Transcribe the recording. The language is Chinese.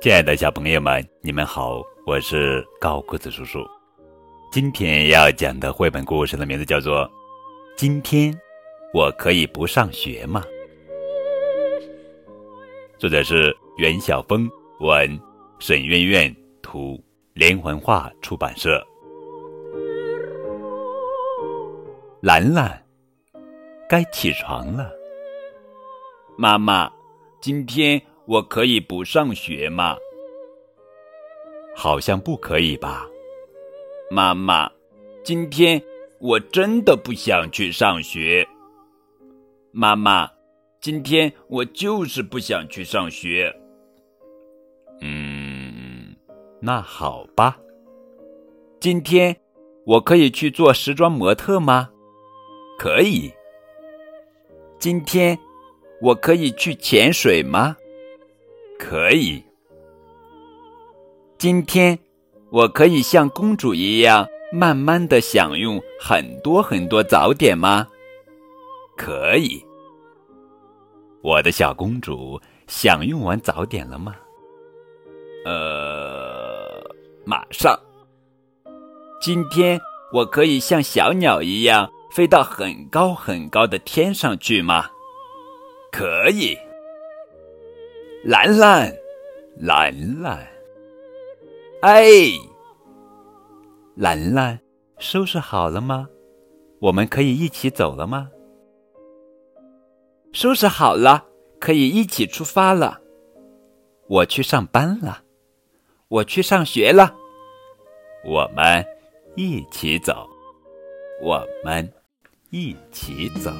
亲爱的小朋友们，你们好，我是高个子叔叔。今天要讲的绘本故事的名字叫做《今天我可以不上学吗》，作者是袁晓峰，文沈渊渊，图连环画出版社。兰兰，该起床了。妈妈，今天。我可以不上学吗？好像不可以吧。妈妈，今天我真的不想去上学。妈妈，今天我就是不想去上学。嗯，那好吧。今天我可以去做时装模特吗？可以。今天我可以去潜水吗？可以。今天我可以像公主一样慢慢的享用很多很多早点吗？可以。我的小公主享用完早点了吗？呃，马上。今天我可以像小鸟一样飞到很高很高的天上去吗？可以。兰兰，兰兰，哎，兰兰，收拾好了吗？我们可以一起走了吗？收拾好了，可以一起出发了。我去上班了，我去上学了。我们一起走，我们一起走。